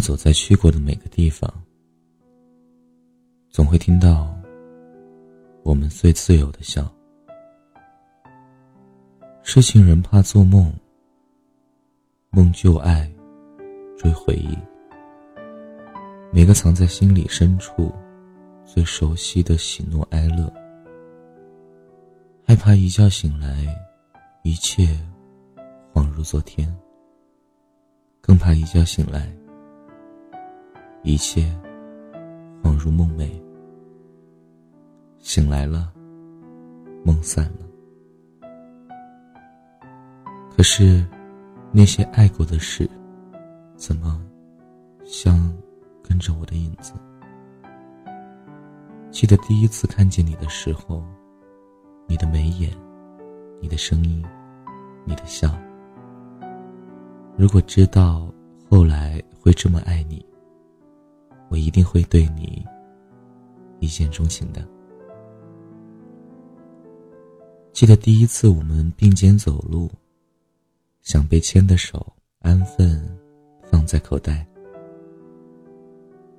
走在去过的每个地方，总会听到我们最自由的笑。痴情人怕做梦，梦旧爱，追回忆。每个藏在心里深处最熟悉的喜怒哀乐，害怕一觉醒来，一切恍如昨天。更怕一觉醒来，一切恍如梦寐。醒来了，梦散了。可是，那些爱过的事，怎么像跟着我的影子？记得第一次看见你的时候，你的眉眼，你的声音，你的笑。如果知道后来会这么爱你，我一定会对你一见钟情的。记得第一次我们并肩走路，想被牵的手安分放在口袋，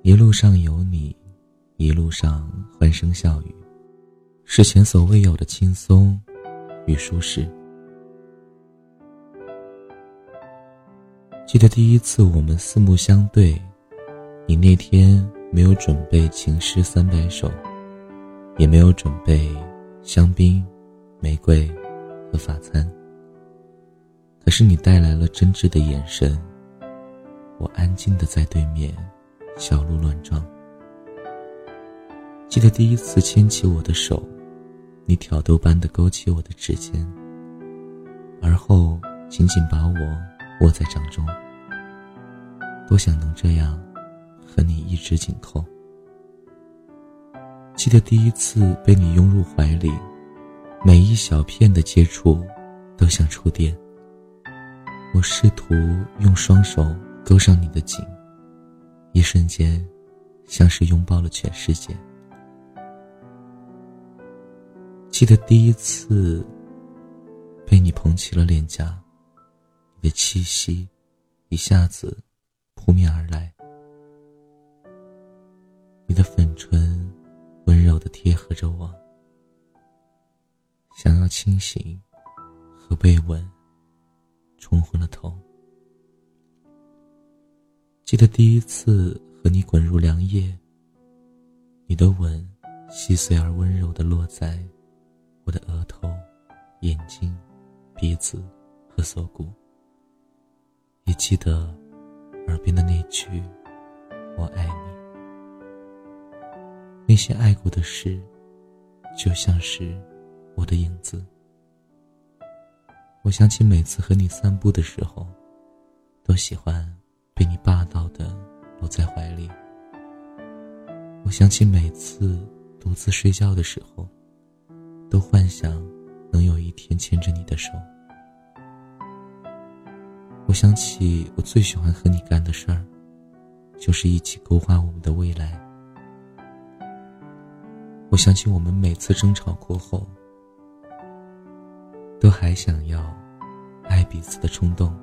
一路上有你，一路上欢声笑语，是前所未有的轻松与舒适。记得第一次我们四目相对，你那天没有准备情诗三百首，也没有准备香槟、玫瑰和法餐。可是你带来了真挚的眼神，我安静的在对面，小鹿乱撞。记得第一次牵起我的手，你挑逗般的勾起我的指尖，而后紧紧把我。握在掌中，多想能这样和你一直紧扣。记得第一次被你拥入怀里，每一小片的接触都像触电。我试图用双手勾上你的颈，一瞬间，像是拥抱了全世界。记得第一次被你捧起了脸颊。你的气息，一下子扑面而来。唇温柔的贴合着我，想要清醒和被吻，冲昏了头。记得第一次和你滚入凉夜，你的吻细碎而温柔的落在我的额头、眼睛、鼻子和锁骨。也记得耳边的那句“我爱你”。那些爱过的事，就像是我的影子。我想起每次和你散步的时候，都喜欢被你霸道的搂在怀里。我想起每次独自睡觉的时候，都幻想能有一天牵着你的手。我想起我最喜欢和你干的事儿，就是一起勾画我们的未来。我想起我们每次争吵过后，都还想要爱彼此的冲动。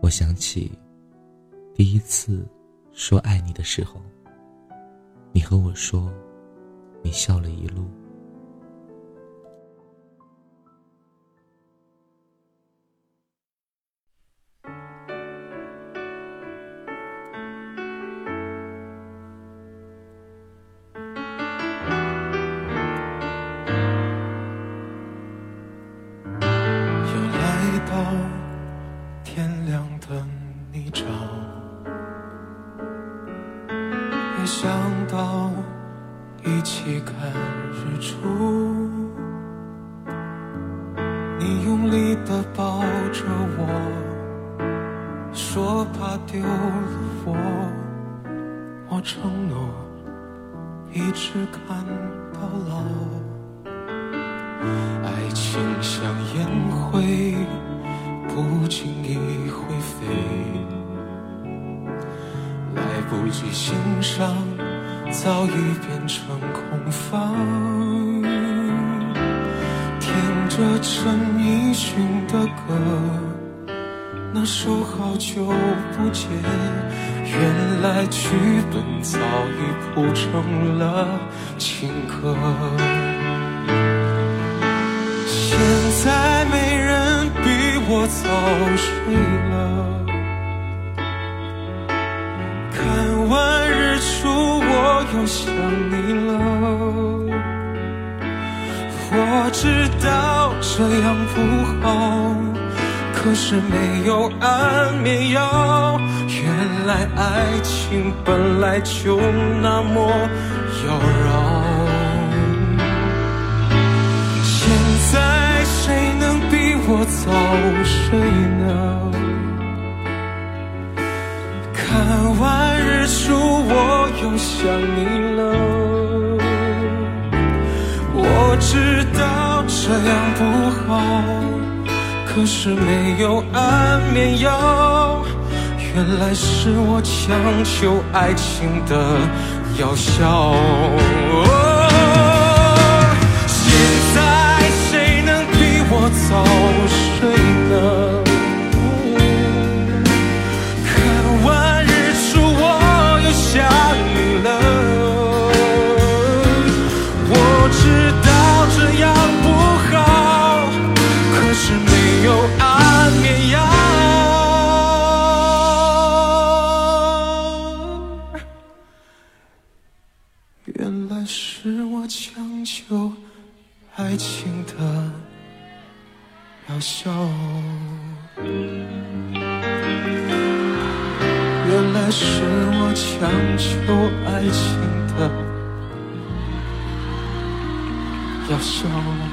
我想起第一次说爱你的时候，你和我说，你笑了一路。日出，你用力的抱着我，说怕丢了我，我承诺一直看到老。爱情像烟灰，不经意会飞。来不及欣赏，早已变成空房。听着陈奕迅的歌，那首好久不见，原来剧本早已谱成了情歌。现在没人比我早睡了，又想你了。我知道这样不好。可是没有安眠药，原来爱情本来就那么妖娆。现在谁能比我早睡呢？日出我又想你了，我知道这样不好。可是没有安眠药，原来是我强求爱情的药效。知道这样不好，可是没。有安眠药，原来是我强求爱情的药效。原来是我强求爱情的药效。